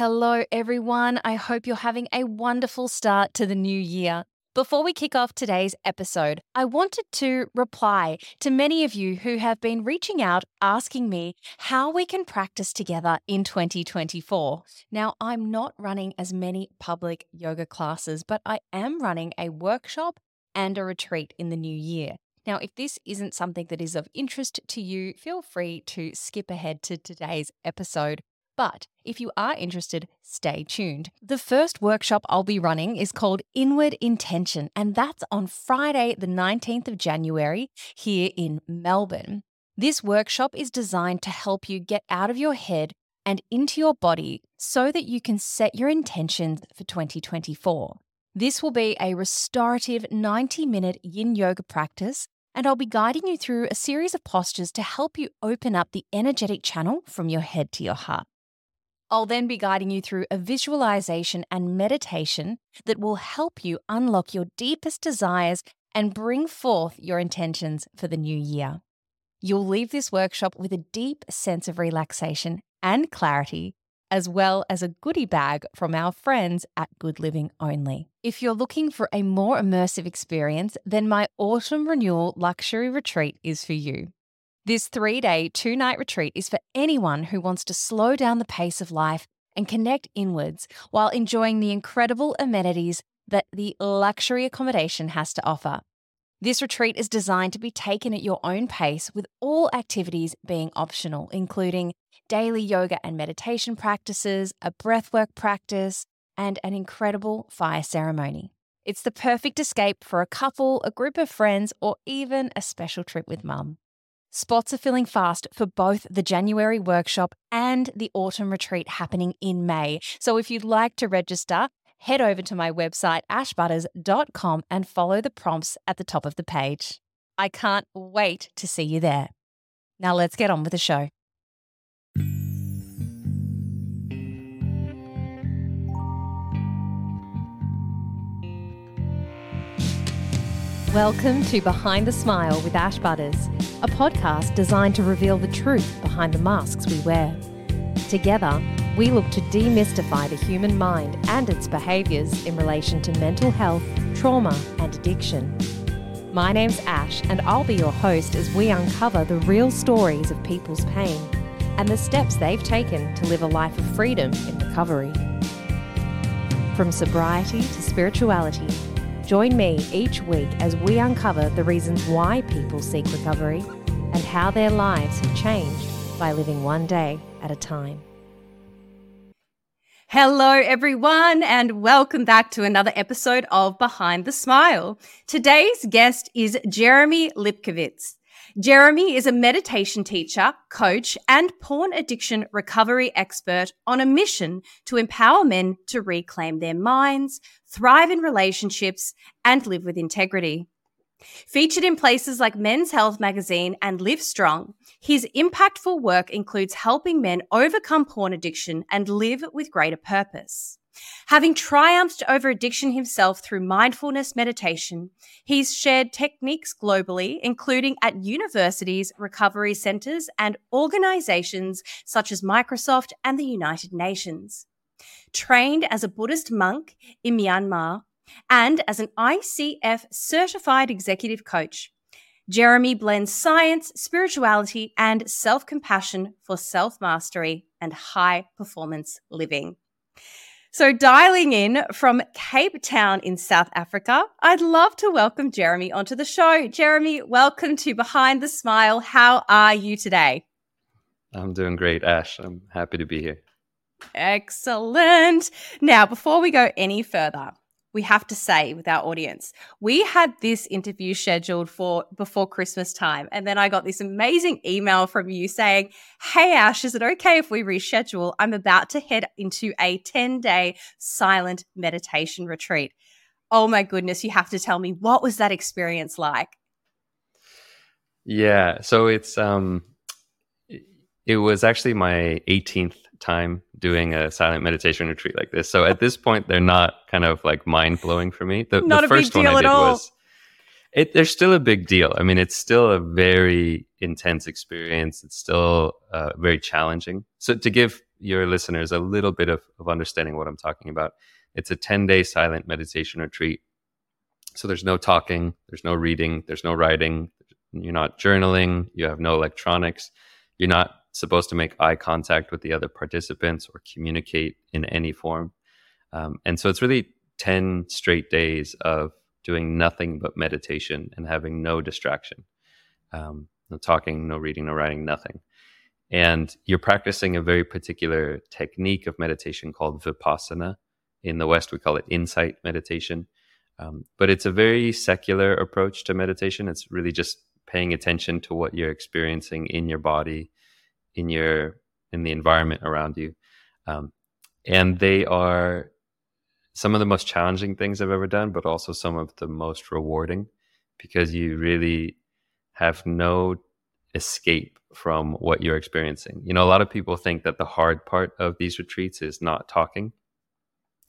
Hello, everyone. I hope you're having a wonderful start to the new year. Before we kick off today's episode, I wanted to reply to many of you who have been reaching out asking me how we can practice together in 2024. Now, I'm not running as many public yoga classes, but I am running a workshop and a retreat in the new year. Now, if this isn't something that is of interest to you, feel free to skip ahead to today's episode. But if you are interested, stay tuned. The first workshop I'll be running is called Inward Intention, and that's on Friday, the 19th of January, here in Melbourne. This workshop is designed to help you get out of your head and into your body so that you can set your intentions for 2024. This will be a restorative 90 minute yin yoga practice, and I'll be guiding you through a series of postures to help you open up the energetic channel from your head to your heart. I'll then be guiding you through a visualization and meditation that will help you unlock your deepest desires and bring forth your intentions for the new year. You'll leave this workshop with a deep sense of relaxation and clarity, as well as a goodie bag from our friends at Good Living Only. If you're looking for a more immersive experience, then my Autumn Renewal Luxury Retreat is for you. This three day, two night retreat is for anyone who wants to slow down the pace of life and connect inwards while enjoying the incredible amenities that the luxury accommodation has to offer. This retreat is designed to be taken at your own pace, with all activities being optional, including daily yoga and meditation practices, a breathwork practice, and an incredible fire ceremony. It's the perfect escape for a couple, a group of friends, or even a special trip with mum. Spots are filling fast for both the January workshop and the autumn retreat happening in May. So if you'd like to register, head over to my website, ashbutters.com, and follow the prompts at the top of the page. I can't wait to see you there. Now let's get on with the show. Welcome to Behind the Smile with Ash Butters, a podcast designed to reveal the truth behind the masks we wear. Together, we look to demystify the human mind and its behaviours in relation to mental health, trauma, and addiction. My name's Ash, and I'll be your host as we uncover the real stories of people's pain and the steps they've taken to live a life of freedom in recovery. From sobriety to spirituality, Join me each week as we uncover the reasons why people seek recovery and how their lives have changed by living one day at a time. Hello, everyone, and welcome back to another episode of Behind the Smile. Today's guest is Jeremy Lipkowitz. Jeremy is a meditation teacher, coach, and porn addiction recovery expert on a mission to empower men to reclaim their minds, thrive in relationships, and live with integrity. Featured in places like Men's Health magazine and Live Strong, his impactful work includes helping men overcome porn addiction and live with greater purpose. Having triumphed over addiction himself through mindfulness meditation, he's shared techniques globally, including at universities, recovery centers, and organizations such as Microsoft and the United Nations. Trained as a Buddhist monk in Myanmar and as an ICF certified executive coach, Jeremy blends science, spirituality, and self compassion for self mastery and high performance living. So, dialing in from Cape Town in South Africa, I'd love to welcome Jeremy onto the show. Jeremy, welcome to Behind the Smile. How are you today? I'm doing great, Ash. I'm happy to be here. Excellent. Now, before we go any further, we have to say with our audience, we had this interview scheduled for before Christmas time. And then I got this amazing email from you saying, Hey, Ash, is it okay if we reschedule? I'm about to head into a 10 day silent meditation retreat. Oh my goodness, you have to tell me, what was that experience like? Yeah. So it's, um, it was actually my 18th time doing a silent meditation retreat like this. So at this point, they're not kind of like mind blowing for me. The, not the first one I did was it, there's still a big deal. I mean, it's still a very intense experience. It's still uh, very challenging. So, to give your listeners a little bit of, of understanding what I'm talking about, it's a 10 day silent meditation retreat. So, there's no talking, there's no reading, there's no writing, you're not journaling, you have no electronics, you're not supposed to make eye contact with the other participants or communicate in any form. Um, and so, it's really 10 straight days of doing nothing but meditation and having no distraction. Um, no talking, no reading, no writing, nothing. And you're practicing a very particular technique of meditation called vipassana. In the West, we call it insight meditation. Um, but it's a very secular approach to meditation. It's really just paying attention to what you're experiencing in your body, in your in the environment around you. Um, and they are some of the most challenging things I've ever done, but also some of the most rewarding because you really have no escape from what you're experiencing. You know, a lot of people think that the hard part of these retreats is not talking.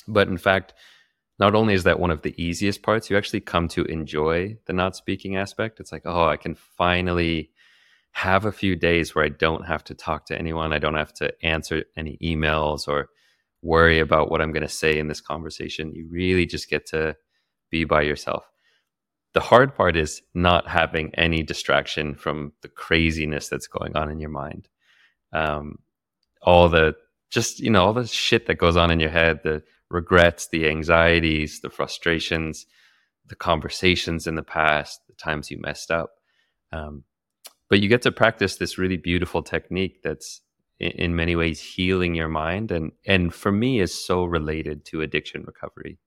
But in fact, not only is that one of the easiest parts, you actually come to enjoy the not speaking aspect. It's like, oh, I can finally have a few days where I don't have to talk to anyone. I don't have to answer any emails or worry about what I'm going to say in this conversation. You really just get to be by yourself. The hard part is not having any distraction from the craziness that's going on in your mind. Um, all the just, you know, all the shit that goes on in your head, the regrets, the anxieties, the frustrations, the conversations in the past, the times you messed up. Um, but you get to practice this really beautiful technique that's in many ways healing your mind and and for me is so related to addiction recovery.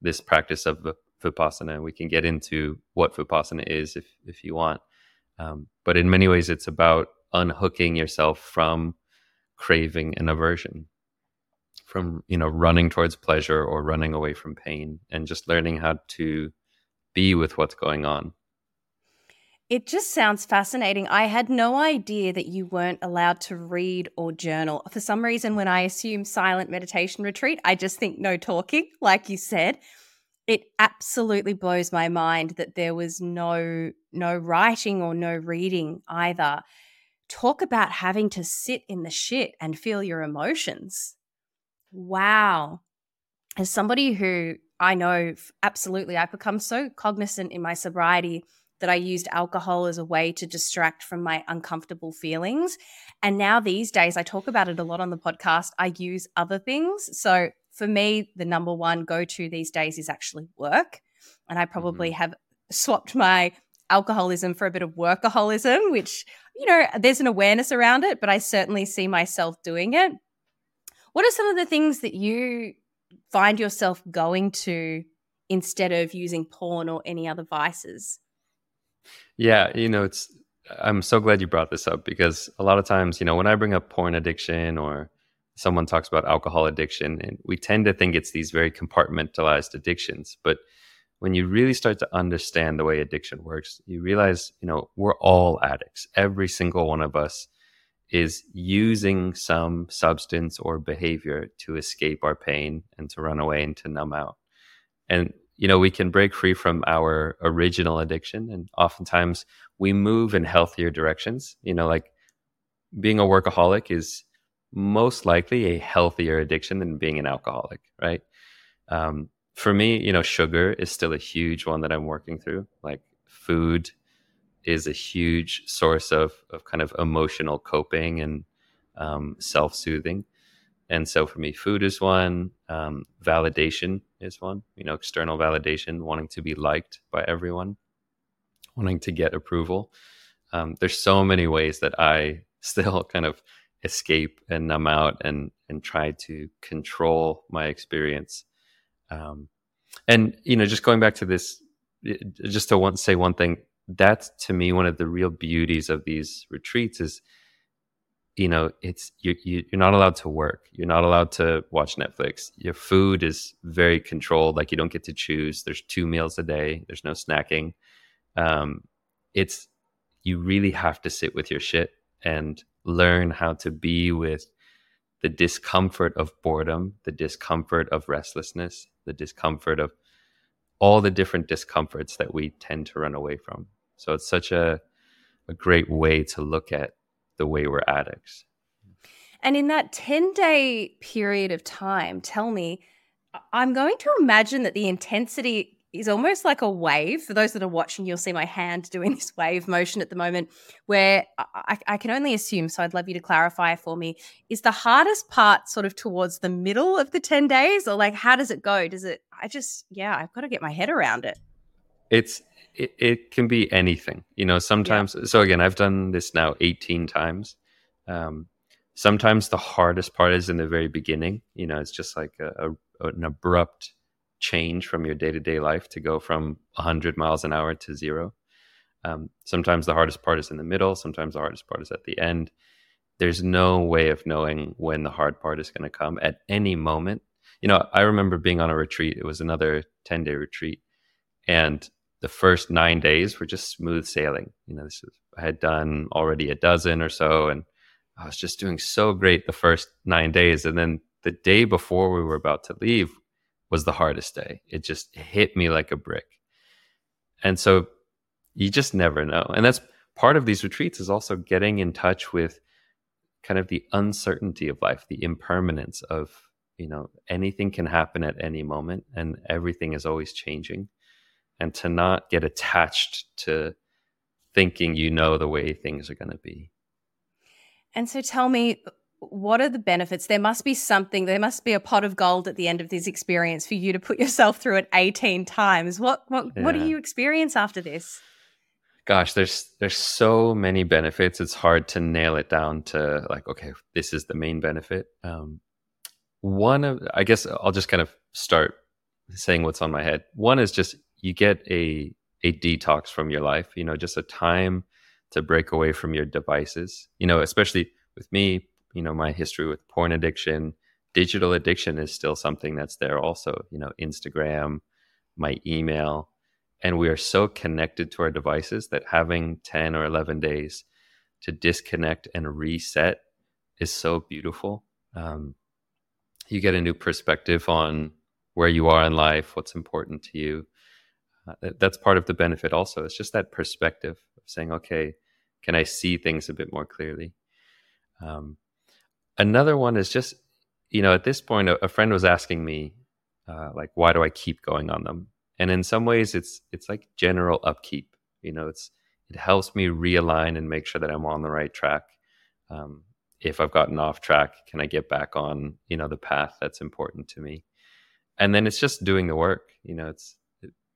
This practice of vipassana we can get into what vipassana is if if you want um, but in many ways it's about unhooking yourself from craving and aversion from you know running towards pleasure or running away from pain and just learning how to be with what's going on it just sounds fascinating. I had no idea that you weren't allowed to read or journal. For some reason, when I assume silent meditation retreat, I just think no talking, like you said. It absolutely blows my mind that there was no no writing or no reading either. Talk about having to sit in the shit and feel your emotions. Wow. As somebody who I know absolutely I've become so cognizant in my sobriety that I used alcohol as a way to distract from my uncomfortable feelings. And now these days, I talk about it a lot on the podcast. I use other things. So for me, the number one go to these days is actually work. And I probably mm-hmm. have swapped my alcoholism for a bit of workaholism, which, you know, there's an awareness around it, but I certainly see myself doing it. What are some of the things that you find yourself going to instead of using porn or any other vices? Yeah, you know, it's I'm so glad you brought this up because a lot of times, you know, when I bring up porn addiction or someone talks about alcohol addiction, and we tend to think it's these very compartmentalized addictions, but when you really start to understand the way addiction works, you realize, you know, we're all addicts. Every single one of us is using some substance or behavior to escape our pain and to run away and to numb out. And you know, we can break free from our original addiction. And oftentimes we move in healthier directions. You know, like being a workaholic is most likely a healthier addiction than being an alcoholic, right? Um, for me, you know, sugar is still a huge one that I'm working through. Like food is a huge source of, of kind of emotional coping and um, self soothing. And so for me, food is one, um, validation is one, you know, external validation, wanting to be liked by everyone, wanting to get approval. Um, there's so many ways that I still kind of escape and numb out and and try to control my experience. Um, and you know, just going back to this, just to want, say one thing, that's to me one of the real beauties of these retreats is you know it's you, you you're not allowed to work. You're not allowed to watch netflix. Your food is very controlled. Like you don't get to choose. There's two meals a day. There's no snacking. Um it's you really have to sit with your shit and learn how to be with the discomfort of boredom the discomfort of restlessness the discomfort of all the different discomforts that we tend to run away from. So it's such a, a great way to look at the way we're addicts. And in that 10 day period of time, tell me, I'm going to imagine that the intensity is almost like a wave. For those that are watching, you'll see my hand doing this wave motion at the moment, where I, I, can only assume, so I'd love you to clarify for me, is the hardest part sort of towards the middle of the 10 days, or like how does it go? Does it, I just, yeah, I've got to get my head around it. It's, it, it can be anything, you know, sometimes. Yeah. So again, I've done this now 18 times. Um, sometimes the hardest part is in the very beginning, you know, it's just like a, a an abrupt change from your day to day life to go from 100 miles an hour to zero. Um, sometimes the hardest part is in the middle, sometimes the hardest part is at the end. There's no way of knowing when the hard part is going to come at any moment. You know, I remember being on a retreat, it was another 10 day retreat, and the first nine days were just smooth sailing. You know, this I had done already a dozen or so, and I was just doing so great the first nine days. And then the day before we were about to leave, was the hardest day. It just hit me like a brick. And so you just never know. And that's part of these retreats is also getting in touch with kind of the uncertainty of life, the impermanence of, you know, anything can happen at any moment and everything is always changing. And to not get attached to thinking you know the way things are going to be. And so tell me, what are the benefits? There must be something, there must be a pot of gold at the end of this experience for you to put yourself through it 18 times. What what yeah. what do you experience after this? Gosh, there's there's so many benefits. It's hard to nail it down to like, okay, this is the main benefit. Um, one of I guess I'll just kind of start saying what's on my head. One is just you get a a detox from your life, you know, just a time to break away from your devices. You know, especially with me, you know my history with porn addiction digital addiction is still something that's there also you know instagram my email. And we are so connected to our devices that having 10 or 11 days to disconnect and reset is so beautiful. Um, you get a new perspective on where you are in life what's important to you uh, that's part of the benefit also. It's just that perspective of saying okay can i see things a bit more clearly? Um, another one is just you know at this point a, a friend was asking me uh, like why do i keep going on them? And in some ways it's it's like general upkeep. You know it's it helps me realign and make sure that i'm on the right track. Um, if i've gotten off track can i get back on you know the path that's important to me? And then it's just doing the work. You know it's it,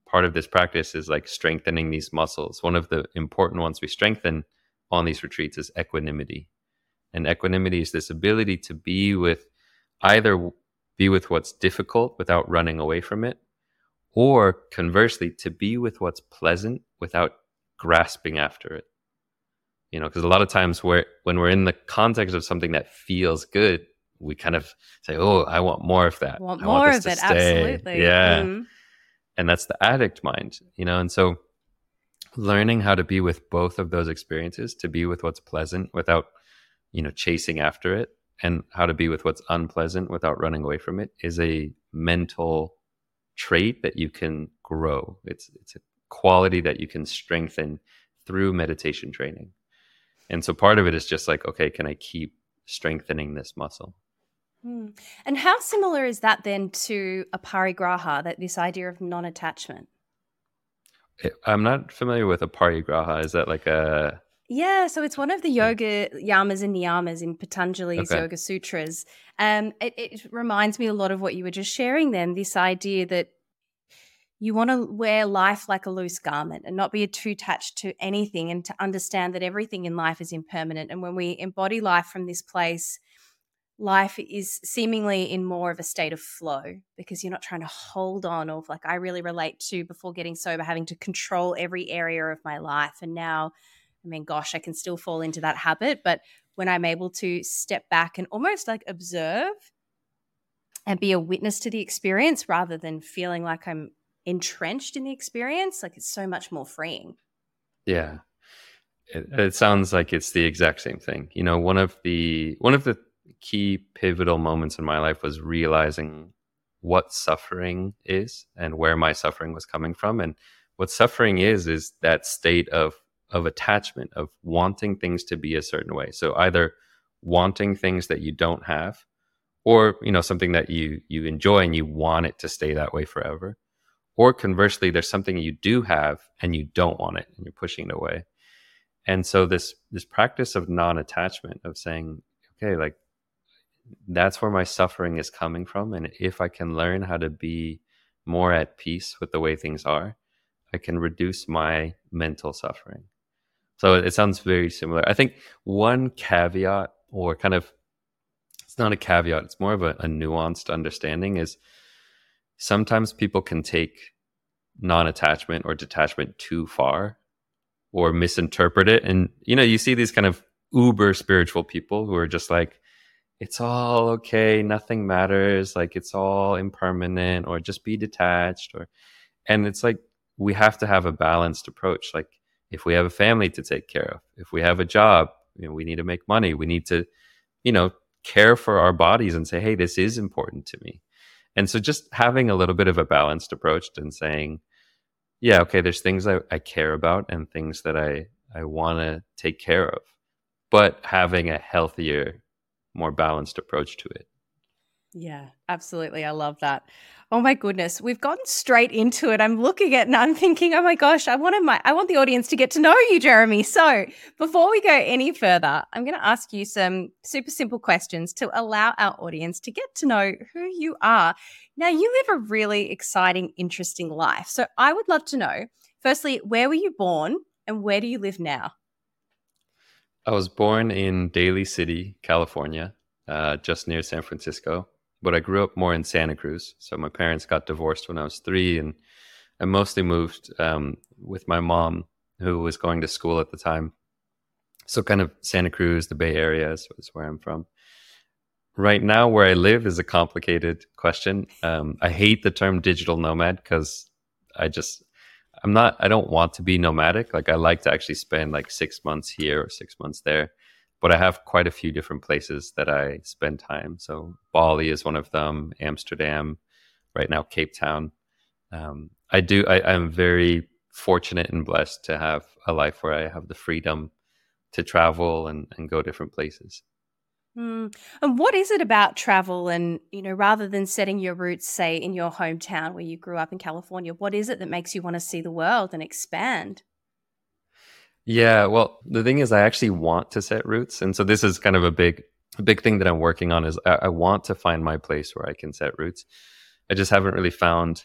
part of this practice is like strengthening these muscles one of the important ones we strengthen on these retreats is equanimity and equanimity is this ability to be with either be with what's difficult without running away from it, or conversely, to be with what's pleasant without grasping after it. You know, because a lot of times where when we're in the context of something that feels good, we kind of say, "Oh, I want more of that. Want more want of it, stay. absolutely." Yeah, mm-hmm. And that's the addict mind, you know. And so, learning how to be with both of those experiences, to be with what's pleasant without you know chasing after it and how to be with what's unpleasant without running away from it is a mental trait that you can grow. It's it's a quality that you can strengthen through meditation training. And so part of it is just like okay can i keep strengthening this muscle hmm. and how similar is that then to a aparigraha that this idea of non-attachment i'm not familiar with a aparigraha is that like a yeah, so it's one of the yoga yamas and niyamas in Patanjali's okay. Yoga Sutras. Um, it, it reminds me a lot of what you were just sharing then, this idea that you want to wear life like a loose garment and not be too attached to anything and to understand that everything in life is impermanent. And when we embody life from this place, life is seemingly in more of a state of flow because you're not trying to hold on or like I really relate to before getting sober having to control every area of my life and now I mean, gosh, I can still fall into that habit. But when I'm able to step back and almost like observe and be a witness to the experience rather than feeling like I'm entrenched in the experience, like it's so much more freeing. Yeah. It, it sounds like it's the exact same thing. You know, one of the one of the key pivotal moments in my life was realizing what suffering is and where my suffering was coming from. And what suffering is, is that state of, of attachment, of wanting things to be a certain way. So either wanting things that you don't have or, you know, something that you, you enjoy and you want it to stay that way forever. Or conversely, there's something you do have and you don't want it and you're pushing it away. And so this, this practice of non-attachment of saying, okay, like that's where my suffering is coming from. And if I can learn how to be more at peace with the way things are, I can reduce my mental suffering. So it sounds very similar. I think one caveat, or kind of, it's not a caveat, it's more of a, a nuanced understanding is sometimes people can take non attachment or detachment too far or misinterpret it. And, you know, you see these kind of uber spiritual people who are just like, it's all okay, nothing matters, like it's all impermanent, or just be detached, or and it's like we have to have a balanced approach. Like if we have a family to take care of, if we have a job, you know, we need to make money, we need to, you know, care for our bodies and say, hey, this is important to me. And so just having a little bit of a balanced approach and saying, yeah, okay, there's things I, I care about and things that I, I want to take care of, but having a healthier more balanced approach to it. Yeah, absolutely. I love that. Oh my goodness, we've gotten straight into it. I'm looking at and I'm thinking, oh my gosh, I want my I want the audience to get to know you, Jeremy. So before we go any further, I'm going to ask you some super simple questions to allow our audience to get to know who you are. Now, you live a really exciting, interesting life. So I would love to know, firstly, where were you born and where do you live now? I was born in Daly City, California, uh, just near San Francisco, but I grew up more in Santa Cruz. So my parents got divorced when I was three, and I mostly moved um, with my mom, who was going to school at the time. So kind of Santa Cruz, the Bay Area is, is where I'm from. Right now, where I live is a complicated question. Um, I hate the term digital nomad because I just I'm not I don't want to be nomadic. Like I like to actually spend like 6 months here or 6 months there. But I have quite a few different places that I spend time. So Bali is one of them, Amsterdam, right now Cape Town. Um, I do I, I'm very fortunate and blessed to have a life where I have the freedom to travel and, and go different places. Mm. And what is it about travel and, you know, rather than setting your roots, say, in your hometown where you grew up in California, what is it that makes you want to see the world and expand? Yeah, well, the thing is, I actually want to set roots. And so this is kind of a big, a big thing that I'm working on is I, I want to find my place where I can set roots. I just haven't really found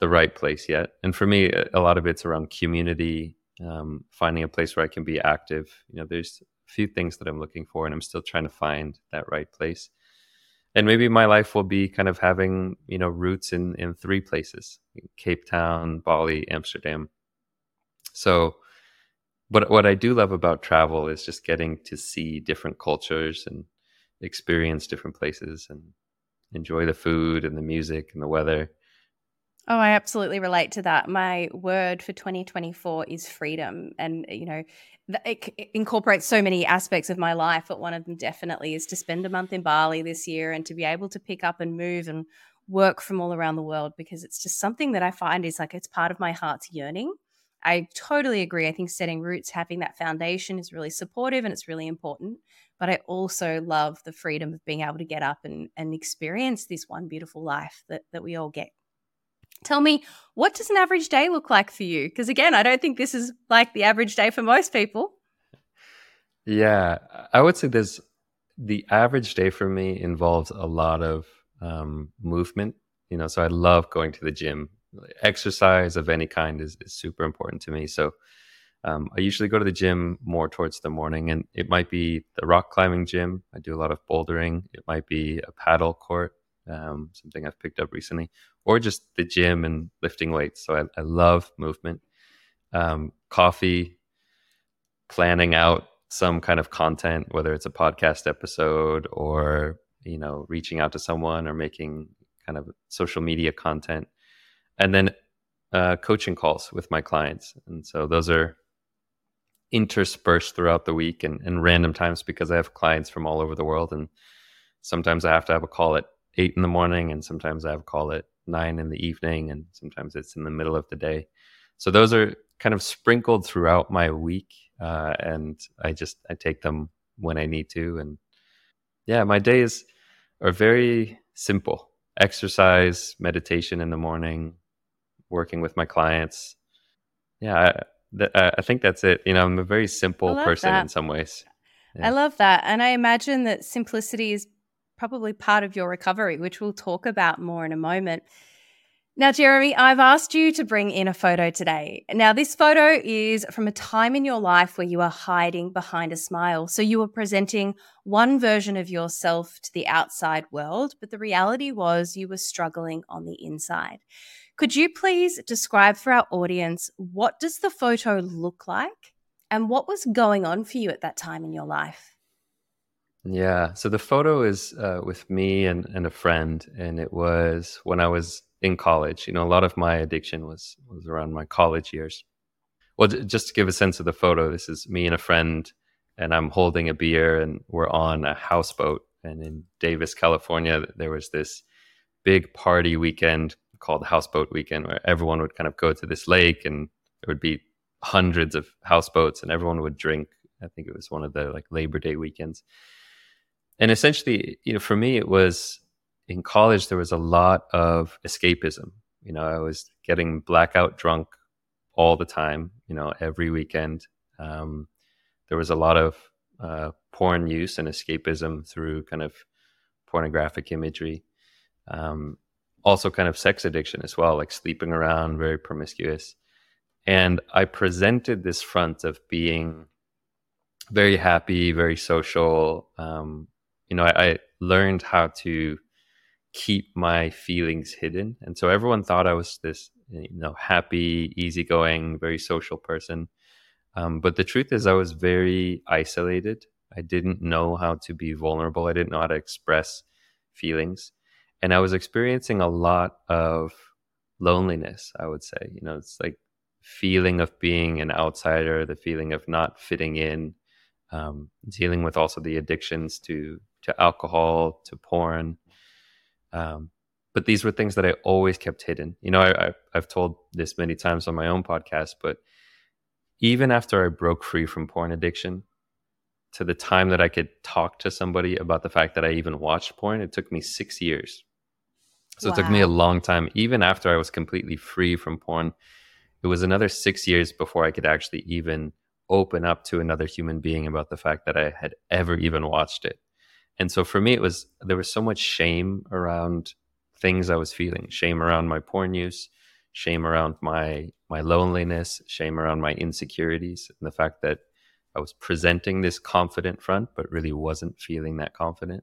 the right place yet. And for me, a lot of it's around community, um, finding a place where I can be active. You know, there's few things that I'm looking for, and I'm still trying to find that right place. And maybe my life will be kind of having you know roots in in three places: Cape Town, Bali, Amsterdam. So, but what I do love about travel is just getting to see different cultures and experience different places and enjoy the food and the music and the weather. Oh, I absolutely relate to that. My word for 2024 is freedom. And, you know, it incorporates so many aspects of my life, but one of them definitely is to spend a month in Bali this year and to be able to pick up and move and work from all around the world because it's just something that I find is like it's part of my heart's yearning. I totally agree. I think setting roots, having that foundation is really supportive and it's really important. But I also love the freedom of being able to get up and, and experience this one beautiful life that, that we all get Tell me, what does an average day look like for you? Because again, I don't think this is like the average day for most people. Yeah, I would say there's the average day for me involves a lot of um, movement. You know, so I love going to the gym. Exercise of any kind is, is super important to me. So um, I usually go to the gym more towards the morning, and it might be the rock climbing gym. I do a lot of bouldering. It might be a paddle court um, something I've picked up recently, or just the gym and lifting weights. So I, I love movement. Um, coffee, planning out some kind of content, whether it's a podcast episode or you know reaching out to someone or making kind of social media content, and then uh, coaching calls with my clients. And so those are interspersed throughout the week and, and random times because I have clients from all over the world and sometimes I have to have a call at eight in the morning, and sometimes I have a call at nine in the evening, and sometimes it's in the middle of the day. So those are kind of sprinkled throughout my week, uh, and I just I take them when I need to, and yeah, my days are very simple: exercise, meditation in the morning, working with my clients. Yeah, I, th- I think that's it. You know, I'm a very simple person that. in some ways. Yeah. I love that, and I imagine that simplicity is probably part of your recovery, which we'll talk about more in a moment. Now, Jeremy, I've asked you to bring in a photo today. Now, this photo is from a time in your life where you are hiding behind a smile. So you were presenting one version of yourself to the outside world, but the reality was you were struggling on the inside. Could you please describe for our audience what does the photo look like and what was going on for you at that time in your life? Yeah. So the photo is uh, with me and, and a friend, and it was when I was in college. You know, a lot of my addiction was was around my college years. Well, just to give a sense of the photo, this is me and a friend, and I'm holding a beer, and we're on a houseboat. And in Davis, California, there was this big party weekend called Houseboat Weekend, where everyone would kind of go to this lake, and there would be hundreds of houseboats, and everyone would drink. I think it was one of the like Labor Day weekends. And essentially, you know, for me, it was in college, there was a lot of escapism. You know, I was getting blackout drunk all the time, you know, every weekend. Um, there was a lot of uh, porn use and escapism through kind of pornographic imagery. Um, also, kind of sex addiction as well, like sleeping around, very promiscuous. And I presented this front of being very happy, very social. Um, you know, I, I learned how to keep my feelings hidden. And so everyone thought I was this, you know, happy, easygoing, very social person. Um, but the truth is, I was very isolated. I didn't know how to be vulnerable. I didn't know how to express feelings. And I was experiencing a lot of loneliness, I would say. You know, it's like feeling of being an outsider, the feeling of not fitting in, um, dealing with also the addictions to to alcohol, to porn, um, but these were things that I always kept hidden. You know, I, I, I've told this many times on my own podcast, but even after I broke free from porn addiction, to the time that I could talk to somebody about the fact that I even watched porn, it took me six years. So wow. it took me a long time. Even after I was completely free from porn, it was another six years before I could actually even open up to another human being about the fact that I had ever even watched it and so for me it was there was so much shame around things i was feeling. Shame around my porn use shame around my my loneliness shame around my insecurities and the fact that i was presenting this confident front but really wasn't feeling that confident.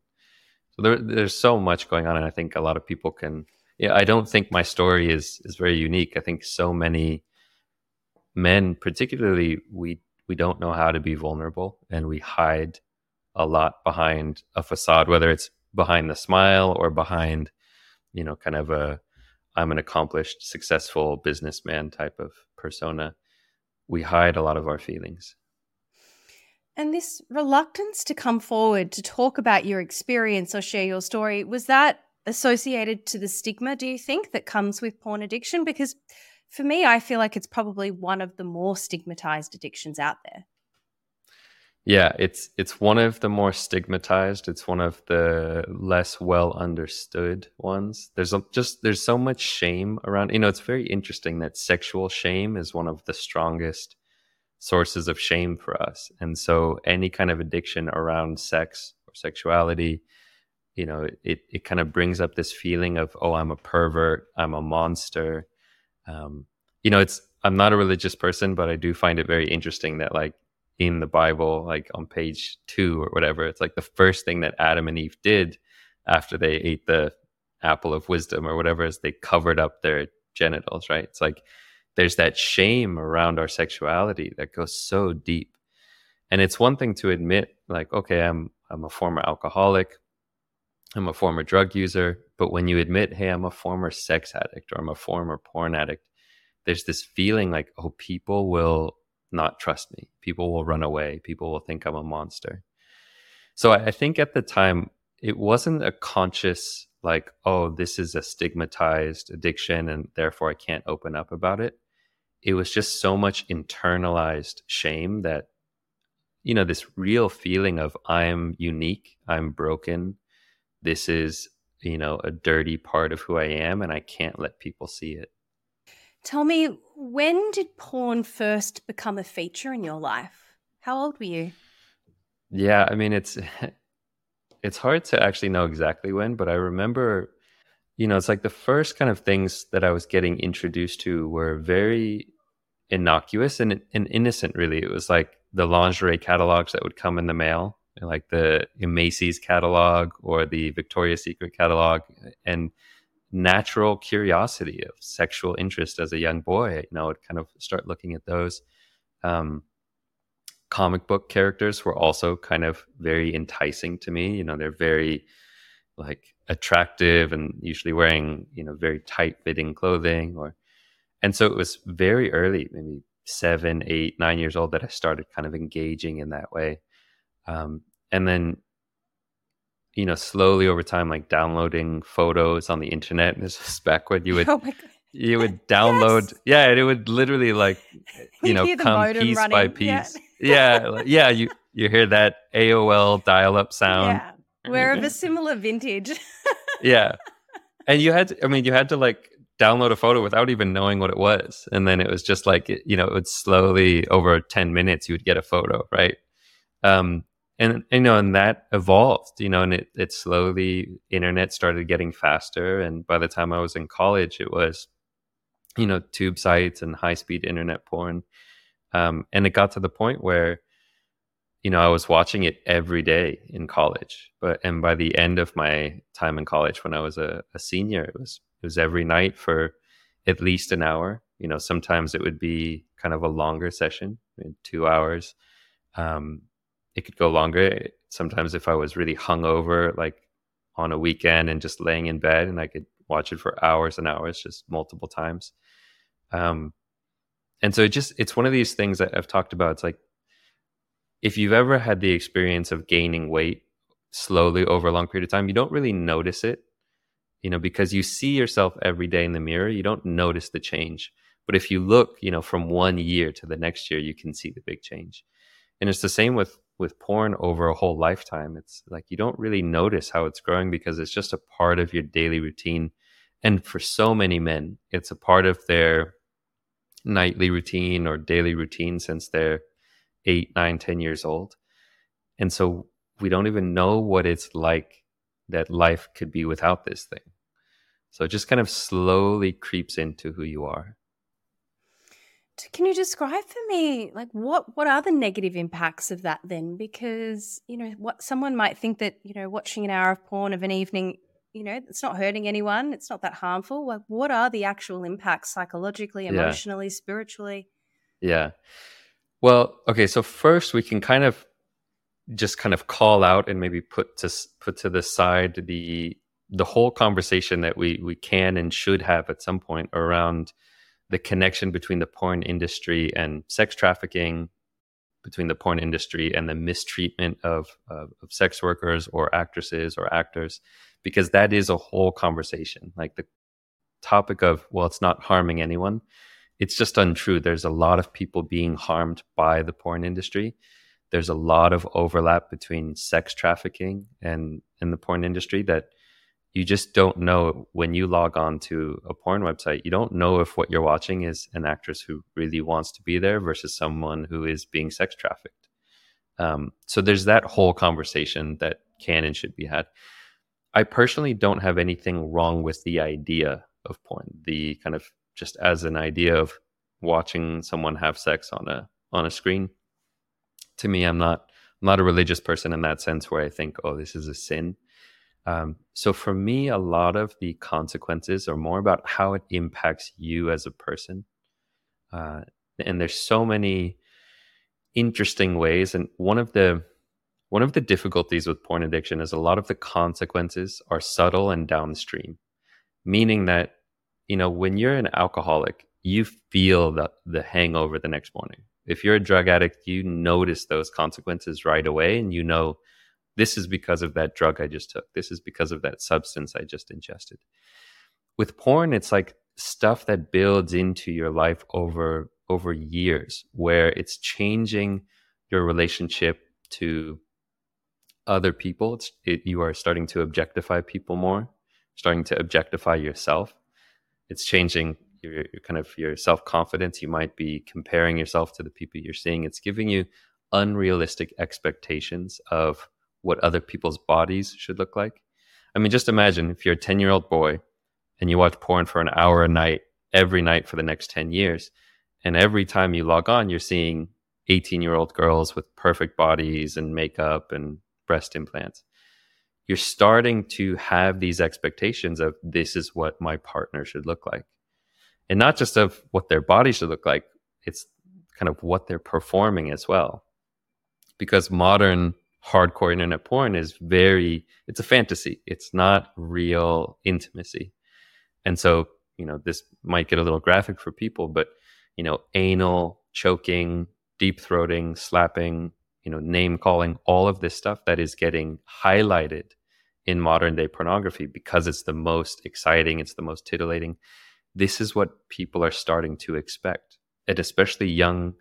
So there, there's so much going on and i think a lot of people can yeah i don't think my story is is very unique. I think so many men particularly we we don't know how to be vulnerable and we hide a lot behind a facade, whether it's behind the smile or behind, you know, kind of a I'm an accomplished, successful businessman type of persona. We hide a lot of our feelings. And this reluctance to come forward to talk about your experience or share your story, was that associated to the stigma, do you think, that comes with porn addiction? Because for me, I feel like it's probably one of the more stigmatized addictions out there. Yeah, it's it's one of the more stigmatized. It's one of the less well understood ones. There's a, just there's so much shame around. You know, it's very interesting that sexual shame is one of the strongest sources of shame for us. And so any kind of addiction around sex or sexuality, you know, it it kind of brings up this feeling of oh, I'm a pervert, I'm a monster. Um, you know, it's I'm not a religious person, but I do find it very interesting that like in the Bible, like on page two or whatever. It's like the first thing that Adam and Eve did after they ate the apple of wisdom or whatever is they covered up their genitals, right? It's like there's that shame around our sexuality that goes so deep. And it's one thing to admit, like, okay, I'm I'm a former alcoholic, I'm a former drug user, but when you admit, hey, I'm a former sex addict or I'm a former porn addict, there's this feeling like, oh, people will not trust me. People will run away. People will think I'm a monster. So I, I think at the time, it wasn't a conscious like, oh, this is a stigmatized addiction and therefore I can't open up about it. It was just so much internalized shame that, you know, this real feeling of I'm unique, I'm broken, this is, you know, a dirty part of who I am and I can't let people see it. Tell me, when did porn first become a feature in your life? How old were you? Yeah, I mean, it's it's hard to actually know exactly when, but I remember, you know, it's like the first kind of things that I was getting introduced to were very innocuous and, and innocent, really. It was like the lingerie catalogs that would come in the mail, like the Macy's catalog or the Victoria's Secret catalog, and natural curiosity of sexual interest as a young boy. You know, I would kind of start looking at those. Um, comic book characters were also kind of very enticing to me. You know, they're very like attractive and usually wearing, you know, very tight fitting clothing or and so it was very early, maybe seven, eight, nine years old that I started kind of engaging in that way. Um, and then you know, slowly over time, like downloading photos on the internet. This was back when you would oh you would download yes. yeah it would literally like you know come piece running. by piece. Yeah yeah, like, yeah you you hear that aol dial-up sound. Yeah. We're of a similar vintage. Yeah. And you had to, i mean you had to like download a photo without even knowing what it was and then it was just like you know it would slowly over 10 minutes you would get a photo right? Um and you know and that evolved you know and it, it slowly internet started getting faster. And by the time i was in college it was you know tube sites and high speed internet porn. Um, and it got to the point where you know i was watching it every day in college. But and by the end of my time in college when i was a, a senior it was it was every night for at least an hour. You know sometimes it would be kind of a longer session two hours. Um, it could go longer sometimes if i was really hungover like on a weekend and just laying in bed and i could watch it for hours and hours just multiple times um, and so it just it's one of these things that I've talked about. It's like if you've ever had the experience of gaining weight slowly over a long period of time, you don't really notice it, you know, because you see yourself every day in the mirror. You don't notice the change. But if you look, you know, from one year to the next year, you can see the big change. And it's the same with with porn over a whole lifetime. It's like you don't really notice how it's growing because it's just a part of your daily routine. And for so many men, it's a part of their nightly routine or daily routine since they're eight, nine, ten years old. And so we don't even know what it's like that life could be without this thing. So it just kind of slowly creeps into who you are. Can you describe for me like what what are the negative impacts of that then? Because you know what someone might think that you know watching an hour of porn of an evening you know, it's not hurting anyone. It's not that harmful. Like, what are the actual impacts psychologically, emotionally, yeah. spiritually? Yeah. Well, okay. So first, we can kind of just kind of call out and maybe put to put to the side the the whole conversation that we we can and should have at some point around the connection between the porn industry and sex trafficking between the porn industry and the mistreatment of, of, of sex workers or actresses or actors because that is a whole conversation. Like the topic of, well, it's not harming anyone. It's just untrue. There's a lot of people being harmed by the porn industry. There's a lot of overlap between sex trafficking and, and the porn industry that you just don't know when you log on to a porn website. You don't know if what you're watching is an actress who really wants to be there versus someone who is being sex trafficked. Um, so there's that whole conversation that can and should be had. I personally don't have anything wrong with the idea of porn, the kind of just as an idea of watching someone have sex on a on a screen. To me, I'm not I'm not a religious person in that sense where I think, oh, this is a sin. Um, so for me, a lot of the consequences are more about how it impacts you as a person. Uh, and there's so many interesting ways. And one of the one of the difficulties with porn addiction is a lot of the consequences are subtle and downstream, meaning that, you know, when you're an alcoholic, you feel the, the hangover the next morning. If you're a drug addict, you notice those consequences right away and you know, This is because of that drug I just took. This is because of that substance I just ingested. With porn, it's like stuff that builds into your life over over years where it's changing your relationship to other people. It, you are starting to objectify people more, starting to objectify yourself. It's changing your, your kind of your self confidence. You might be comparing yourself to the people you're seeing. It's giving you unrealistic expectations of what other people's bodies should look like. I mean, just imagine if you're a 10 year old boy and you watch porn for an hour a night every night for the next 10 years. And every time you log on, you're seeing 18 year old girls with perfect bodies and makeup and breast implants. You're starting to have these expectations of this is what my partner should look like. And not just of what their body should look like, it's kind of what they're performing as well. Because modern hardcore internet porn is very, it's a fantasy. It's not real intimacy. And so, you know, this might get a little graphic for people, but, you know, anal, choking, deep throating, slapping, you know, name calling, all of this stuff that is getting highlighted in modern day pornography because it's the most exciting, it's the most titillating. This is what people are starting to expect. And especially young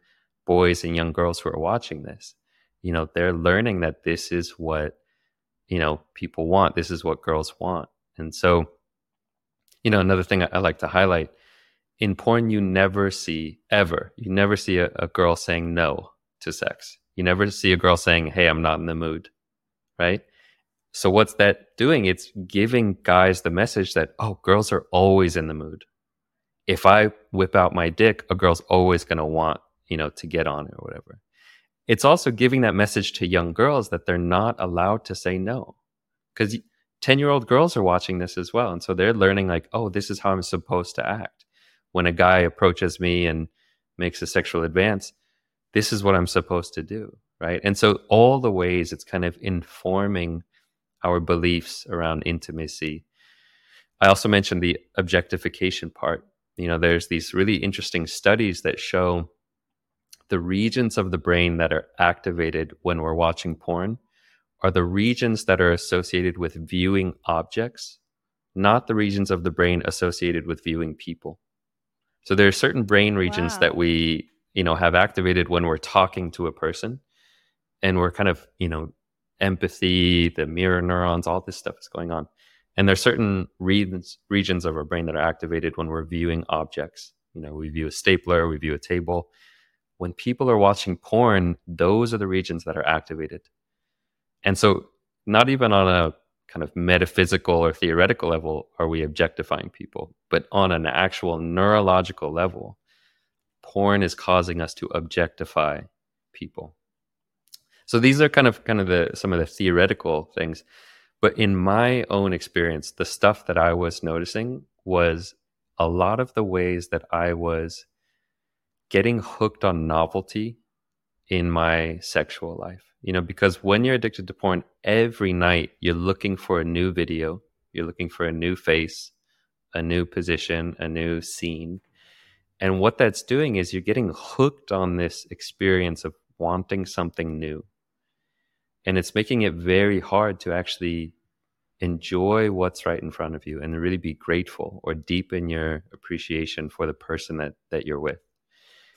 boys and young girls who are watching this, you know, they're learning that this is what, you know, people want. This is what girls want. And so, you know, another thing I, I like to highlight in porn, you never see ever, you never see a, a girl saying no to sex. You never see a girl saying, Hey, I'm not in the mood. Right. So what's that doing? It's giving guys the message that, oh, girls are always in the mood. If I whip out my dick, a girl's always going to want, you know, to get on it or whatever. It's also giving that message to young girls that they're not allowed to say no. Because 10 year old girls are watching this as well. And so they're learning, like, oh, this is how I'm supposed to act. When a guy approaches me and makes a sexual advance, this is what I'm supposed to do. Right. And so all the ways it's kind of informing our beliefs around intimacy. I also mentioned the objectification part. You know, there's these really interesting studies that show the regions of the brain that are activated when we're watching porn are the regions that are associated with viewing objects, not the regions of the brain associated with viewing people. So there are certain brain regions wow. that we you know have activated when we're talking to a person and we're kind of you know empathy the mirror neurons all this stuff is going on and there are certain regions regions of our brain that are activated when we're viewing objects you know we view a stapler we view a table when people are watching porn those are the regions that are activated and so not even on a kind of metaphysical or theoretical level are we objectifying people but on an actual neurological level porn is causing us to objectify people. So these are kind of kind of the some of the theoretical things. But in my own experience, the stuff that I was noticing was a lot of the ways that I was getting hooked on novelty in my sexual life. You know, because when you're addicted to porn, every night you're looking for a new video, you're looking for a new face, a new position, a new scene. And what that's doing is you're getting hooked on this experience of wanting something new. And it's making it very hard to actually enjoy what's right in front of you and really be grateful or deepen your appreciation for the person that, that you're with.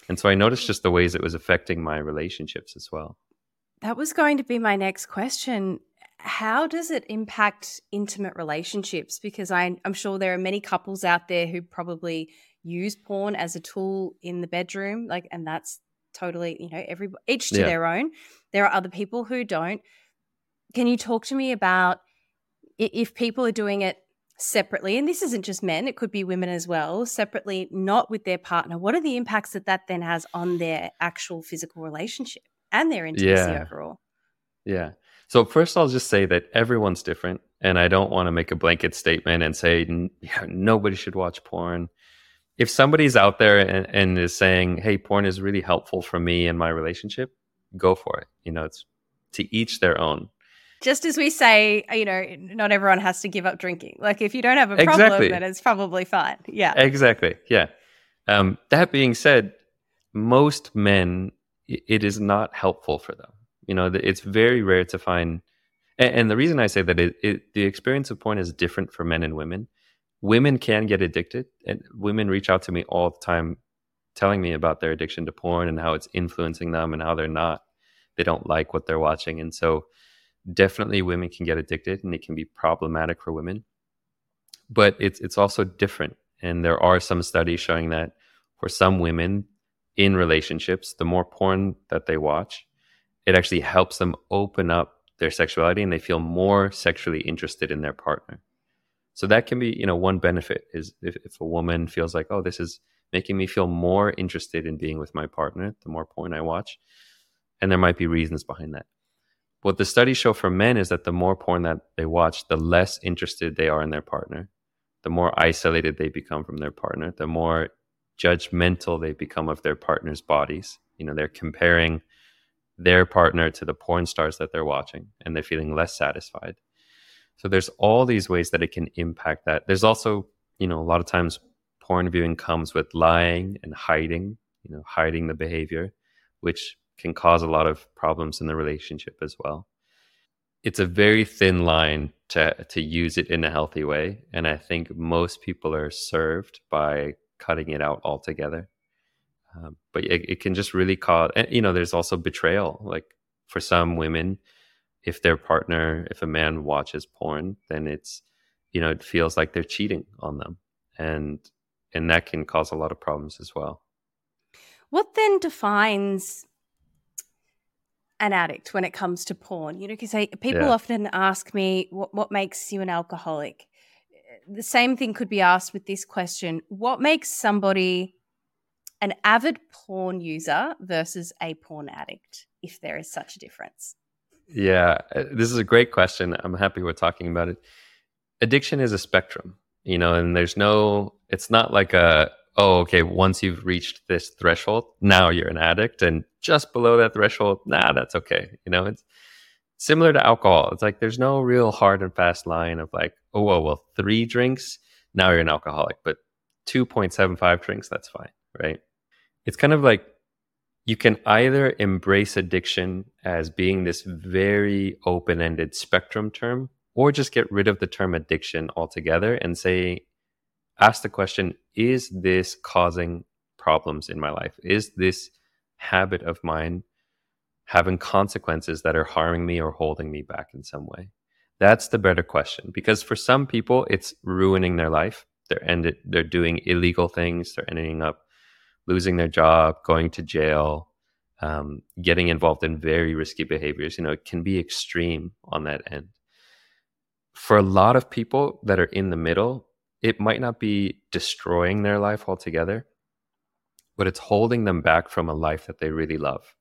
And so I noticed just the ways it was affecting my relationships as well. That was going to be my next question. How does it impact intimate relationships? Because I, I'm sure there are many couples out there who probably use porn as a tool in the bedroom like and that's totally you know every each to yeah. their own there are other people who don't can you talk to me about if people are doing it separately and this isn't just men it could be women as well separately not with their partner what are the impacts that that then has on their actual physical relationship and their intimacy yeah. overall yeah so first i'll just say that everyone's different and i don't want to make a blanket statement and say nobody should watch porn if somebody's out there and, and, is saying, "Hey, porn is really helpful for me in my relationship," go for it. You know, it's to each their own. Just as we say, you know, not everyone has to give up drinking. Like if you don't have a problem, exactly. then it's probably fine. Yeah. Exactly. Yeah. Um, that being said, most men, it is not helpful for them. You know, it's very rare to find, And, and the reason I say that it, it, the experience of porn is different for men and women. Women can get addicted, and women reach out to me all the time, telling me about their addiction to porn and how it's influencing them and how they're not, they don't like what they're watching, and so definitely women can get addicted, and it can be problematic for women. But it's it's also different, and there are some studies showing that for some women in relationships, the more porn that they watch, it actually helps them open up their sexuality and they feel more sexually interested in their partner. So that can be, you know, one benefit is if, if a woman feels like, oh, this is making me feel more interested in being with my partner, the more porn I watch. And there might be reasons behind that. What the studies show for men is that the more porn that they watch, the less interested they are in their partner, the more isolated they become from their partner, the more judgmental they become of their partner's bodies. You know, they're comparing their partner to the porn stars that they're watching and they're feeling less satisfied. So there's all these ways that it can impact that. There's also, you know, a lot of times porn viewing comes with lying and hiding, you know, hiding the behavior, which can cause a lot of problems in the relationship as well. It's a very thin line to to use it in a healthy way, and I think most people are served by cutting it out altogether. Um, but it, it, can just really cause, you know, there's also betrayal. Like for some women, if their partner, if a man watches porn, then it's, you know, it feels like they're cheating on them. And, and that can cause a lot of problems as well. What then defines an addict when it comes to porn? You know, because people yeah. often ask me, what, what makes you an alcoholic? The same thing could be asked with this question What makes somebody an avid porn user versus a porn addict, if there is such a difference? Yeah, uh, this is a great question. I'm happy we're talking about it. Addiction is a spectrum, you know, and there's no, it's not like a, oh, okay, once you've reached this threshold, now you're an addict. And just below that threshold, nah, that's okay. You know, it's similar to alcohol. It's like there's no real hard and fast line of like, oh, well, well three drinks, now you're an alcoholic. But 2.75 drinks, that's fine, right? it's kind of like you can either embrace addiction as being this very open ended spectrum term, or just get rid of the term addiction altogether and say, ask the question is this causing problems in my life? Is this habit of mine having consequences that are harming me or holding me back in some way? That's the better question because for some people, it's ruining their life. They're ended, they're doing illegal things. They're ending up losing their job, going to jail, um, getting involved in very risky behaviors. You know, it can be extreme on that end. For a lot of people that are in the middle, it might not be destroying their life altogether, but it's holding them back from a life that they really love.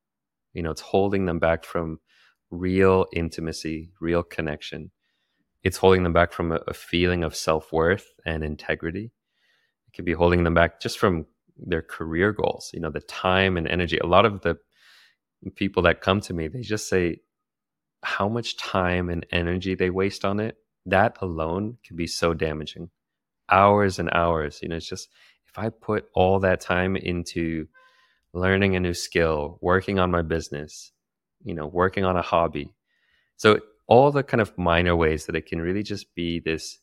You know, it's holding them back from real intimacy, real connection. It's holding them back from a, a feeling of self worth and integrity. It could be holding them back just from their career goals you know the time and energy a lot of the people that come to me they just say how much time and energy they waste on it that alone can be so damaging hours and hours you know it's just if i put all that time into learning a new skill working on my business you know working on a hobby so all the kind of minor ways that it can really just be this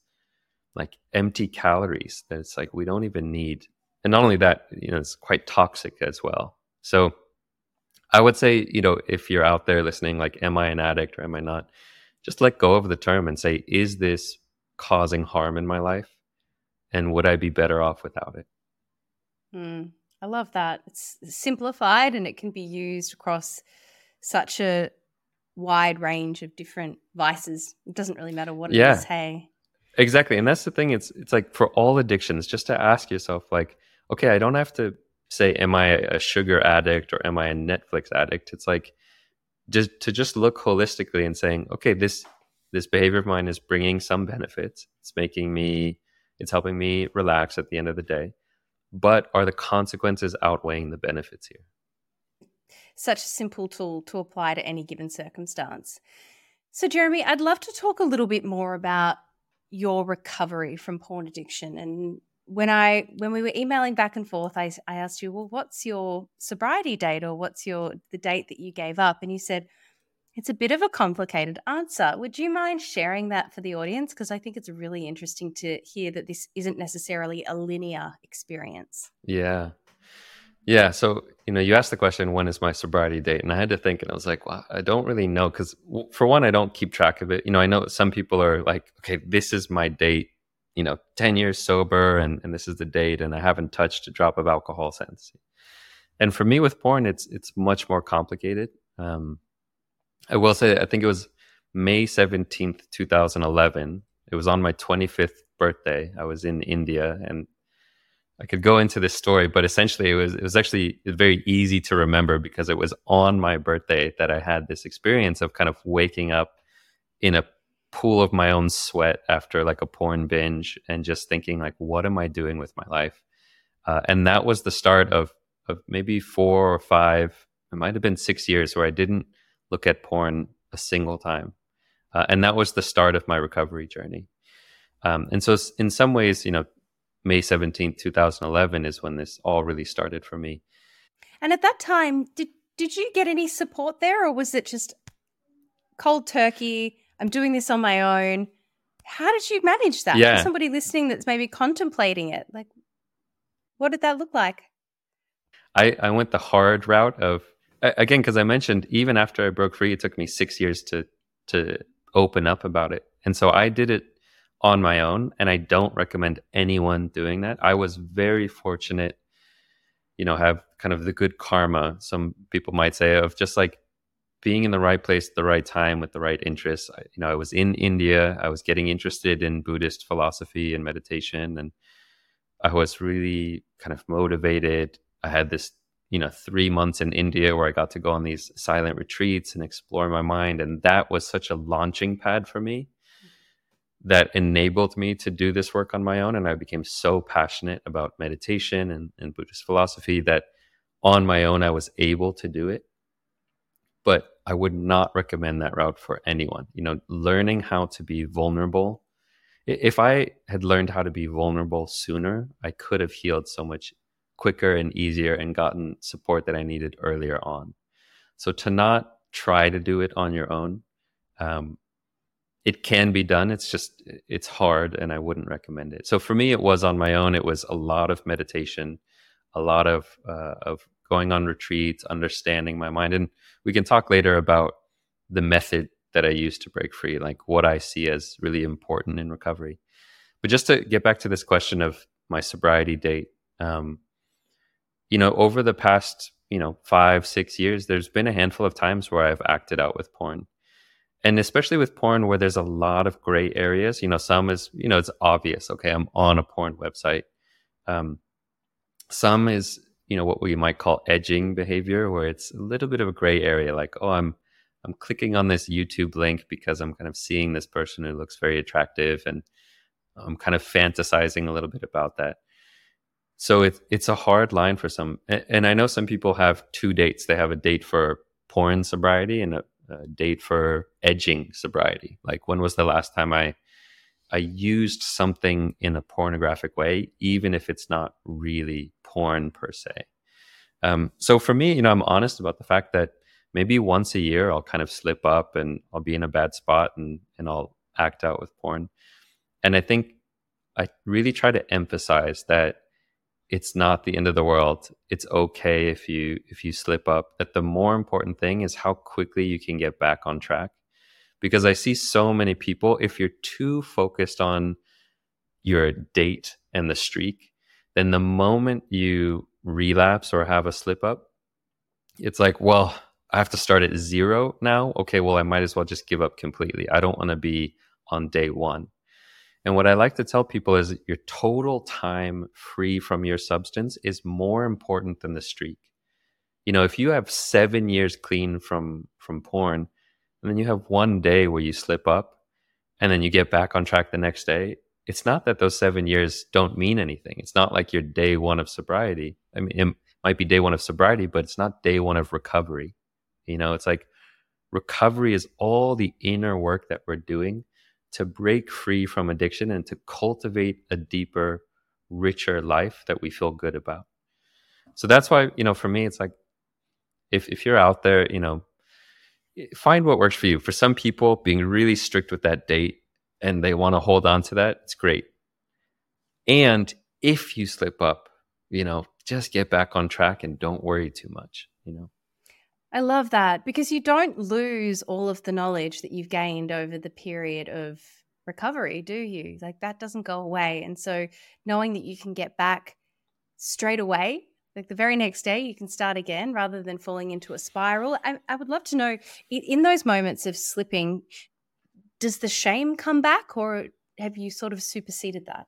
like empty calories that it's like we don't even need and not only that, you know, it's quite toxic as well. So I would say, you know, if you're out there listening, like, am I an addict or am I not? Just let go of the term and say, is this causing harm in my life? And would I be better off without it? Mm, I love that. It's simplified and it can be used across such a wide range of different vices. It doesn't really matter what it yeah. is. Hey. Exactly. And that's the thing. It's it's like for all addictions, just to ask yourself, like, okay, I don't have to say, am I a sugar addict or am I a Netflix addict? It's like just to just look holistically and saying, okay, this this behavior of mine is bringing some benefits. It's making me, it's helping me relax at the end of the day. But are the consequences outweighing the benefits here? Such a simple tool to apply to any given circumstance. So, Jeremy, I'd love to talk a little bit more about your recovery from porn addiction and when I when we were emailing back and forth, I, I asked you, well, what's your sobriety date or what's your the date that you gave up? And you said, It's a bit of a complicated answer. Would you mind sharing that for the audience? Because I think it's really interesting to hear that this isn't necessarily a linear experience. Yeah. Yeah. So, you know, you asked the question, when is my sobriety date? And I had to think, and I was like, well, I don't really know. Because for one, I don't keep track of it. You know, I know some people are like, okay, this is my date, you know, 10 years sober, and, and this is the date, and I haven't touched a drop of alcohol since. And for me with porn, it's it's much more complicated. Um, I will say, I think it was May 17th, 2011. It was on my 25th birthday. I was in India and I could go into this story, but essentially it was it was actually very easy to remember because it was on my birthday that I had this experience of kind of waking up in a pool of my own sweat after like a porn binge and just thinking like what am I doing with my life? Uh, and that was the start of of maybe four or five, it might have been six years where I didn't look at porn a single time. Uh, and that was the start of my recovery journey. Um, and so, in some ways, you know, May 17th, 2011 is when this all really started for me. And at that time, did, did you get any support there, or was it just cold turkey? I'm doing this on my own. How did you manage that? Yeah. For somebody listening that's maybe contemplating it, like, what did that look like? I, I went the hard route of again because I mentioned even after I broke free, it took me six years to to open up about it, and so I did it on my own, and I don't recommend anyone doing that. I was very fortunate, you know, have kind of the good karma. Some people might say of just like being in the right place at the right time with the right interests. I, you know, I was in India. I was getting interested in Buddhist philosophy and meditation, and I was really kind of motivated. I had this you know three months in india where i got to go on these silent retreats and explore my mind. And that was such a launching pad for me that enabled me to do this work on my own. And i became so passionate about meditation and, and buddhist philosophy that on my own i was able to do it. But i would not recommend that route for anyone. You know learning how to be vulnerable. If i had learned how to be vulnerable sooner i could have healed so much quicker and easier and gotten support that I needed earlier on. So to not try to do it on your own, um, it can be done. It's just it's hard, and I wouldn't recommend it. So for me, it was on my own. It was a lot of meditation, a lot of uh, of going on retreats, understanding my mind, and we can talk later about the method that I use to break free, like what I see as really important in recovery. But just to get back to this question of my sobriety date, um, you know, over the past, you know, five, six years, there's been a handful of times where I've acted out with porn. And especially with porn where there's a lot of gray areas, you know, some is, you know, it's obvious. Okay, I'm on a porn website. Um, some is, you know, what we might call edging behavior, where it's a little bit of a gray area, like, oh, I'm I'm clicking on this YouTube link because I'm kind of seeing this person who looks very attractive and I'm kind of fantasizing a little bit about that so it's it's a hard line for some and i know some people have two dates. They have a date for porn sobriety and a, a, date for edging sobriety. Like when was the last time i i used something in a pornographic way even if it's not really porn per se? Um, so for me you know i'm honest about the fact that maybe once a year i'll kind of slip up and i'll be in a bad spot and and i'll act out with porn. And i think i really try to emphasize that it's not the end of the world. It's okay if you if you slip up. That the more important thing is how quickly you can get back on track. Because I see so many people if you're too focused on your date and the streak, then the moment you relapse or have a slip up, it's like, well, I have to start at zero now. Okay, well, I might as well just give up completely. I don't want to be on day one. And what I like to tell people is your total time free from your substance is more important than the streak. You know, if you have seven years clean from from porn, and then you have one day where you slip up, and then you get back on track the next day, it's not that those seven years don't mean anything. It's not like your day one of sobriety. I mean, it might be day one of sobriety, but it's not day one of recovery. You know, it's like recovery is all the inner work that we're doing to break free from addiction and to cultivate a deeper, richer life that we feel good about. So that's why, you know, for me, it's like if, if you're out there, you know, find what works for you. For some people, being really strict with that date and they want to hold on to that, it's great. And if you slip up, you know, just get back on track and don't worry too much, you know. I love that because you don't lose all of the knowledge that you've gained over the period of recovery, do you? Like that doesn't go away. And so knowing that you can get back straight away, like the very next day, you can start again rather than falling into a spiral. I, I would love to know in those moments of slipping, does the shame come back or have you sort of superseded that?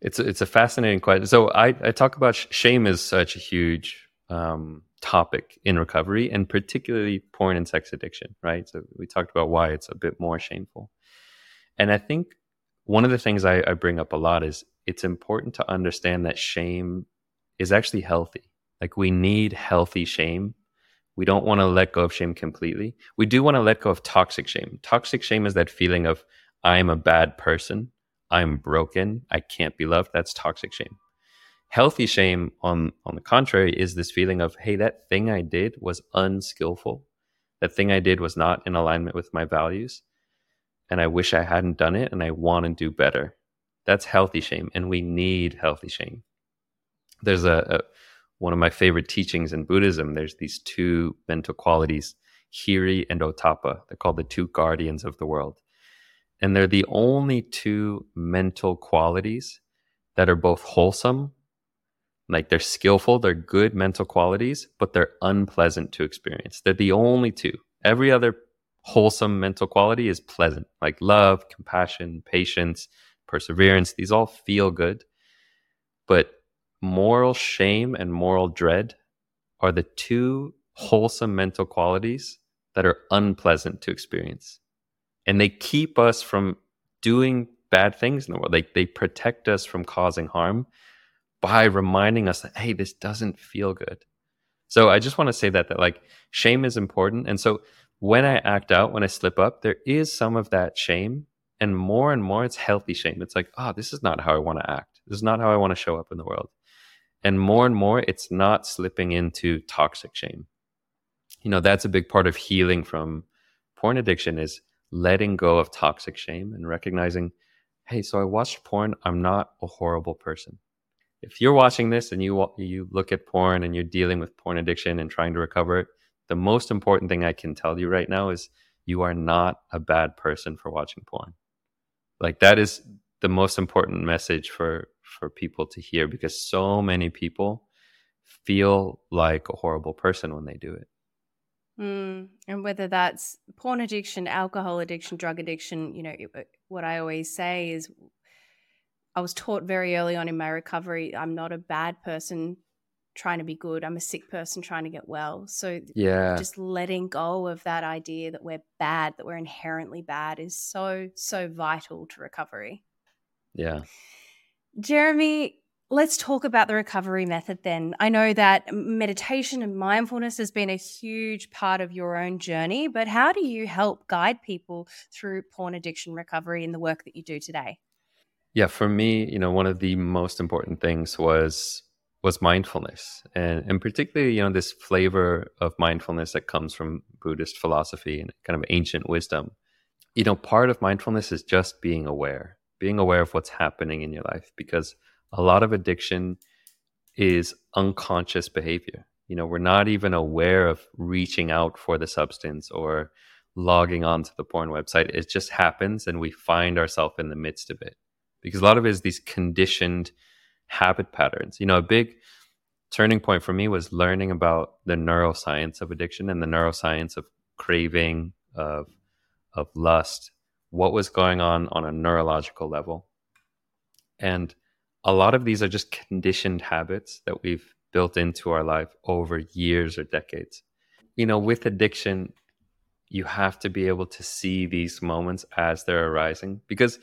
It's a, it's a fascinating question. So I, I talk about sh- shame is such a huge um, topic in recovery, and particularly porn and sex addiction, right? So we talked about why it's a bit more shameful. And I think one of the things I, I bring up a lot is it's important to understand that shame is actually healthy. Like we need healthy shame. We don't want to let go of shame completely. We do want to let go of toxic shame. Toxic shame is that feeling of I'm a bad person, I'm broken, I can't be loved. That's toxic shame. Healthy shame, on on the contrary, is this feeling of hey, that thing I did was unskillful. That thing I did was not in alignment with my values and I wish I hadn't done it and I want to do better. That's healthy shame, and we need healthy shame. There's a, a one of my favorite teachings in Buddhism. There's these two mental qualities, Hiri and Ottappa. They're called the two guardians of the world. And they're the only two mental qualities that are both wholesome, like they're skillful, they're good mental qualities, but they're unpleasant to experience. They're the only two. Every other wholesome mental quality is pleasant, like love, compassion, patience, perseverance. These all feel good. But moral shame and moral dread are the two wholesome mental qualities that are unpleasant to experience. And they keep us from doing bad things in the world. They, they protect us from causing harm by reminding us that, hey, this doesn't feel good. So I just want to say that, that like shame is important. And so when I act out, when I slip up, there is some of that shame. And more and more, it's healthy shame. It's like, oh, this is not how I want to act. This is not how I want to show up in the world. And more and more, it's not slipping into toxic shame. You know, that's a big part of healing from porn addiction is letting go of toxic shame and recognizing, hey, so I watched porn. I'm not a horrible person. If you're watching this and you you look at porn and you're dealing with porn addiction and trying to recover it, the most important thing I can tell you right now is you are not a bad person for watching porn. Like that is the most important message for for people to hear because so many people feel like a horrible person when they do it. Mm, and whether that's porn addiction, alcohol addiction, drug addiction, you know, what I always say is I was taught very early on in my recovery I'm not a bad person trying to be good. I'm a sick person trying to get well. So yeah, just letting go of that idea that we're bad, that we're inherently bad, is so so vital to recovery. Yeah, Jeremy. Let's talk about the recovery method then. I know that meditation and mindfulness has been a huge part of your own journey, but how do you help guide people through porn addiction recovery in the work that you do today? Yeah, for me, you know, one of the most important things was was mindfulness. And, and particularly you know this flavor of mindfulness that comes from buddhist philosophy and kind of ancient wisdom. You know part of mindfulness is just being aware being aware of what's happening in your life because a lot of addiction is unconscious behavior. You know we're not even aware of reaching out for the substance or logging onto the porn website. It just happens and we find ourselves in the midst of it because a lot of it is these conditioned habit patterns. You know, a big turning point for me was learning about the neuroscience of addiction and the neuroscience of craving, of of lust, what was going on on a neurological level. And a lot of these are just conditioned habits that we've built into our life over years or decades. You know, with addiction, you have to be able to see these moments as they're arising because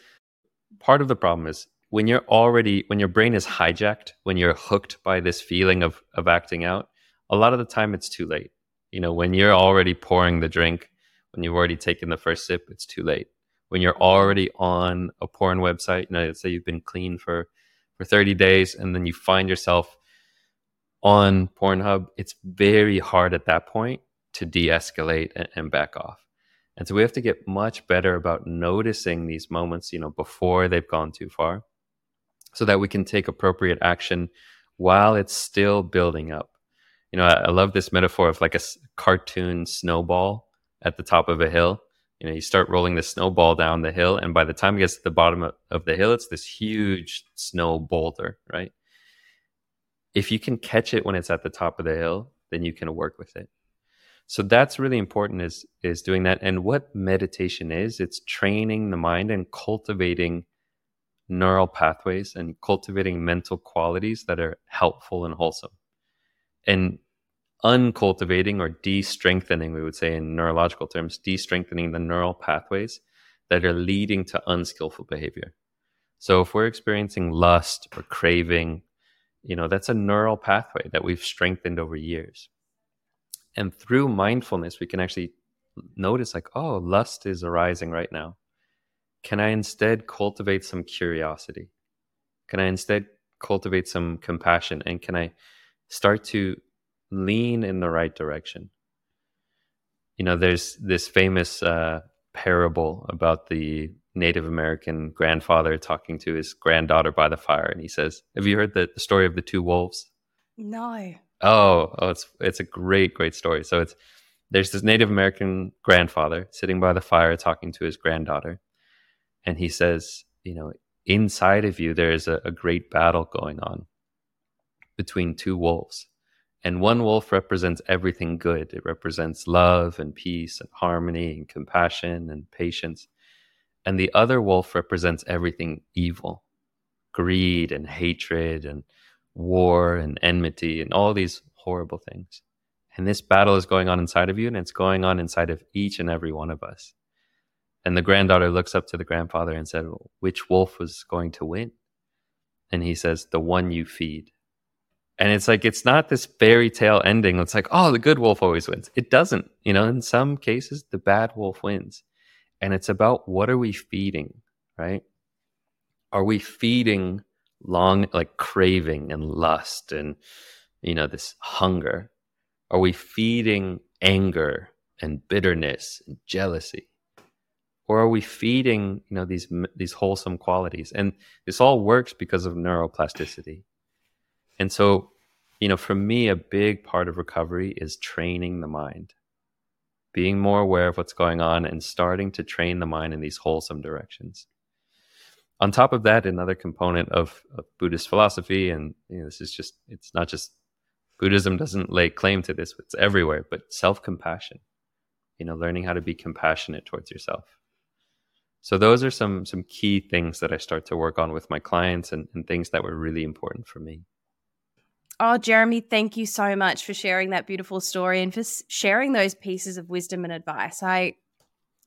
part of the problem is when you're already when your brain is hijacked when you're hooked by this feeling of of acting out a lot of the time it's too late you know when you're already pouring the drink when you've already taken the first sip it's too late when you're already on a porn website you know let's say you've been clean for for 30 days and then you find yourself on pornhub it's very hard at that point to de-escalate and, and back off. And so we have to get much better about noticing these moments, you know, before they've gone too far so that we can take appropriate action while it's still building up. You know, I, I love this metaphor of like a s- cartoon snowball at the top of a hill. You know, you start rolling the snowball down the hill, and by the time it gets to the bottom of, of the hill, it's this huge snow boulder, right? If you can catch it when it's at the top of the hill, then you can work with it. So that's really important is is doing that. And what meditation is, it's training the mind and cultivating neural pathways and cultivating mental qualities that are helpful and wholesome. And uncultivating or de-strengthening, we would say in neurological terms, de-strengthening the neural pathways that are leading to unskillful behavior. So if we're experiencing lust or craving, you know, that's a neural pathway that we've strengthened over years. And through mindfulness, we can actually notice like, oh, lust is arising right now. Can I instead cultivate some curiosity? Can I instead cultivate some compassion? And can I start to lean in the right direction? You know, there's this famous uh, parable about the Native American grandfather talking to his granddaughter by the fire, and he says, "Have you heard the, the story of the two wolves?" No. Oh, oh, it's it's a great, great story. So it's there's this Native American grandfather sitting by the fire talking to his granddaughter, and he says, you know, inside of you there is a, a great battle going on between two wolves, and one wolf represents everything good. It represents love and peace and harmony and compassion and patience, and the other wolf represents everything evil, greed and hatred and war and enmity and all these horrible things. And this battle is going on inside of you, and it's going on inside of each and every one of us. And the granddaughter looks up to the grandfather and said, well, Which wolf was going to win? And he says, The one you feed. And it's like, it's not this fairy tale ending. It's like, oh, the good wolf always wins. It doesn't. You know, in some cases, the bad wolf wins. And it's about what are we feeding, right? Are we feeding long like craving and lust and you know this hunger are we feeding anger and bitterness and jealousy? Or are we feeding you know these these wholesome qualities? And this all works because of neuroplasticity. And so you know for me a big part of recovery is training the mind being more aware of what's going on and starting to train the mind in these wholesome directions on top of that, another component of, of Buddhist philosophy, and you know, this is just, it's not just Buddhism doesn't lay claim to this, it's everywhere, but self compassion, you know, learning how to be compassionate towards yourself. So those are some some key things that I start to work on with my clients and, and things that were really important for me. Oh, Jeremy, thank you so much for sharing that beautiful story and for sharing those pieces of wisdom and advice. I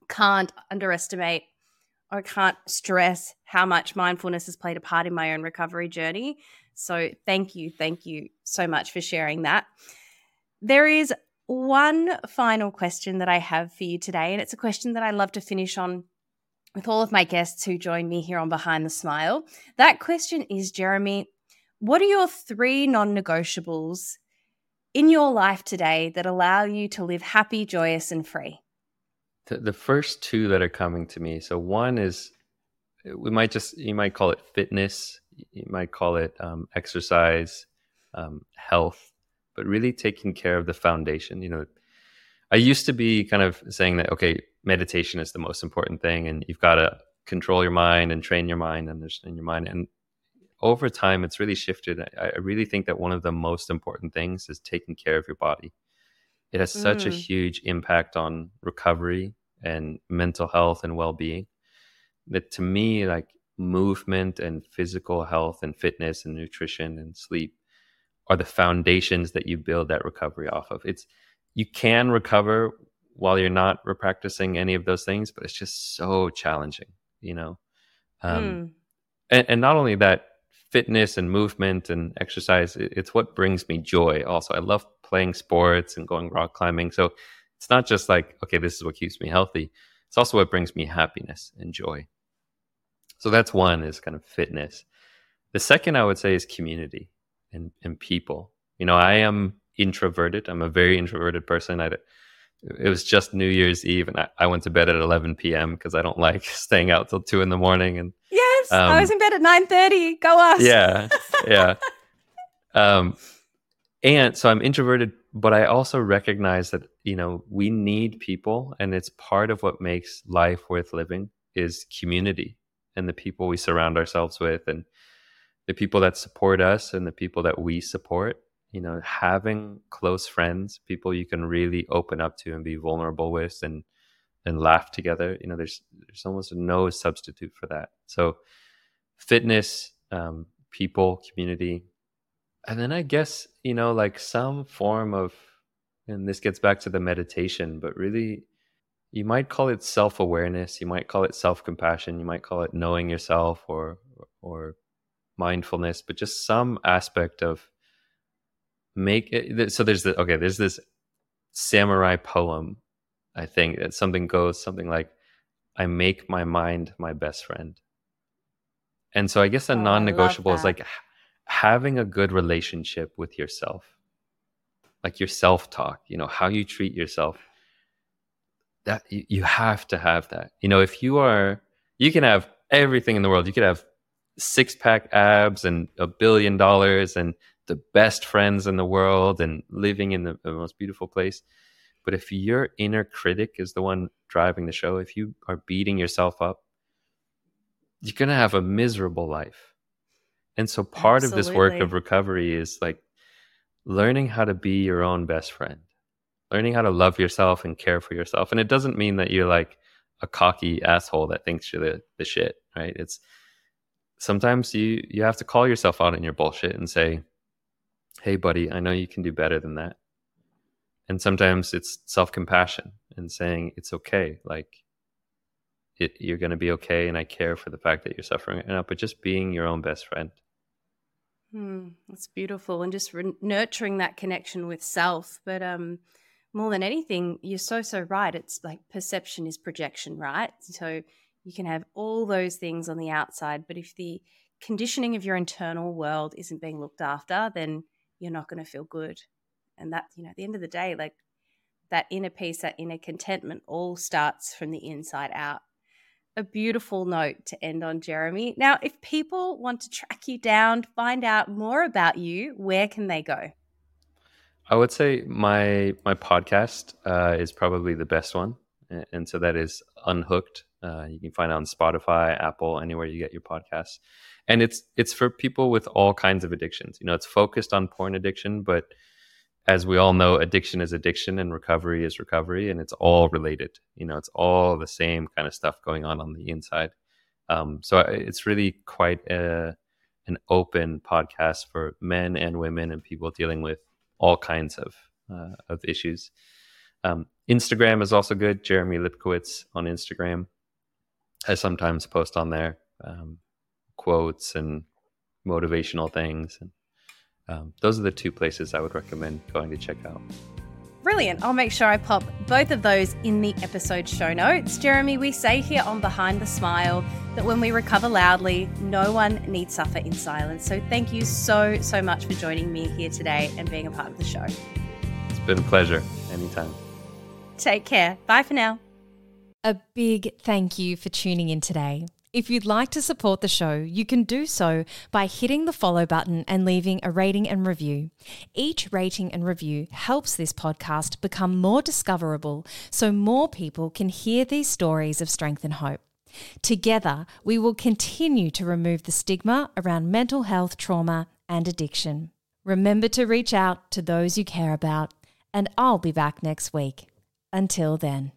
can't underestimate I can't stress how much mindfulness has played a part in my own recovery journey. So, thank you. Thank you so much for sharing that. There is one final question that I have for you today, and it's a question that I love to finish on with all of my guests who join me here on Behind the Smile. That question is Jeremy, what are your three non negotiables in your life today that allow you to live happy, joyous, and free? The, the first two that are coming to me. So one is we might just you might call it fitness, you might call it um, exercise, um, health, but really taking care of the foundation. You know, I used to be kind of saying that okay, meditation is the most important thing, and you've got to control your mind and train your mind, and understand your mind, and over time, it's really shifted. I, I really think that one of the most important things is taking care of your body it has such mm. a huge impact on recovery and mental health and well-being that to me like movement and physical health and fitness and nutrition and sleep are the foundations that you build that recovery off of it's you can recover while you're not practicing any of those things but it's just so challenging you know um, mm. and, and not only that fitness and movement and exercise it's what brings me joy also. I love playing sports and going rock climbing. So it's not just like okay this is what keeps me healthy. It's also what brings me happiness and joy. So that's one is kind of fitness. The second i would say is community and, and people. You know i am introverted. I'm a very introverted person. I it was just New Year's Eve, and I, I went to bed at 11 p.m. because I don't like staying out till two in the morning. And um, I was in bed at 9:30. Go us. Yeah, yeah. um, and so I'm introverted, but I also recognize that you know we need people, and it's part of what makes life worth living is community and the people we surround ourselves with, and the people that support us, and the people that we support you know having close friends people you can really open up to and be vulnerable with and and laugh together you know there's there's almost no substitute for that. So fitness um, people community and then i guess you know like some form of and this gets back to the meditation but really you might call it self-awareness you might call it self-compassion you might call it knowing yourself or or mindfulness but just some aspect of make it so there's the okay there's this samurai poem i think that something goes something like i make my mind my best friend. And so i guess a oh, non-negotiable is like having a good relationship with yourself like your self-talk you know how you treat yourself. That you, you have to have that. You know if you are you can have everything in the world. You could have six pack abs and a billion dollars and the best friends in the world and living in the, the most beautiful place. But if your inner critic is the one driving the show, if you are beating yourself up, you're going to have a miserable life. And so part Absolutely. of this work of recovery is like learning how to be your own best friend, learning how to love yourself and care for yourself. And it doesn't mean that you're like a cocky asshole that thinks you're the, the shit, right? It's sometimes you you have to call yourself out in your bullshit and say, hey, buddy, I know you can do better than that. And sometimes it's self compassion and saying it's okay. Like, it, you're going to be okay. And I care for the fact that you're suffering right now, but just being your own best friend. Hmm, that's beautiful. And just re- nurturing that connection with self. But um, more than anything, you're so, so right. It's like perception is projection, right? So you can have all those things on the outside, but if the conditioning of your internal world isn't being looked after, then you're not going to feel good. And that, you know, at the end of the day, like that inner peace, that inner contentment all starts from the inside out. A beautiful note to end on, Jeremy. Now, if people want to track you down, find out more about you, where can they go? I would say my my podcast uh, is probably the best one, and so that is Unhooked. Uh, you can find it on Spotify, Apple, anywhere you get your podcasts and it's it's for people with all kinds of addictions you know it's focused on porn addiction but as we all know addiction is addiction and recovery is recovery and it's all related. You know it's all the same kind of stuff going on on the inside. Um, so it's really quite a, an open podcast for men and women and people dealing with all kinds of uh, of issues. Um, instagram is also good. Jeremy lipkowitz on instagram i sometimes post on there um, quotes and motivational things. And um, those are the two places I would recommend going to check out. Brilliant. I'll make sure I pop both of those in the episode show notes. Jeremy, we say here on Behind the Smile that when we recover loudly, no one needs suffer in silence. So thank you so, so much for joining me here today and being a part of the show. It's been a pleasure. Anytime. Take care. Bye for now. A big thank you for tuning in today. If you'd like to support the show, you can do so by hitting the follow button and leaving a rating and review. Each rating and review helps this podcast become more discoverable so more people can hear these stories of strength and hope. Together, we will continue to remove the stigma around mental health trauma and addiction. Remember to reach out to those you care about, and I'll be back next week. Until then.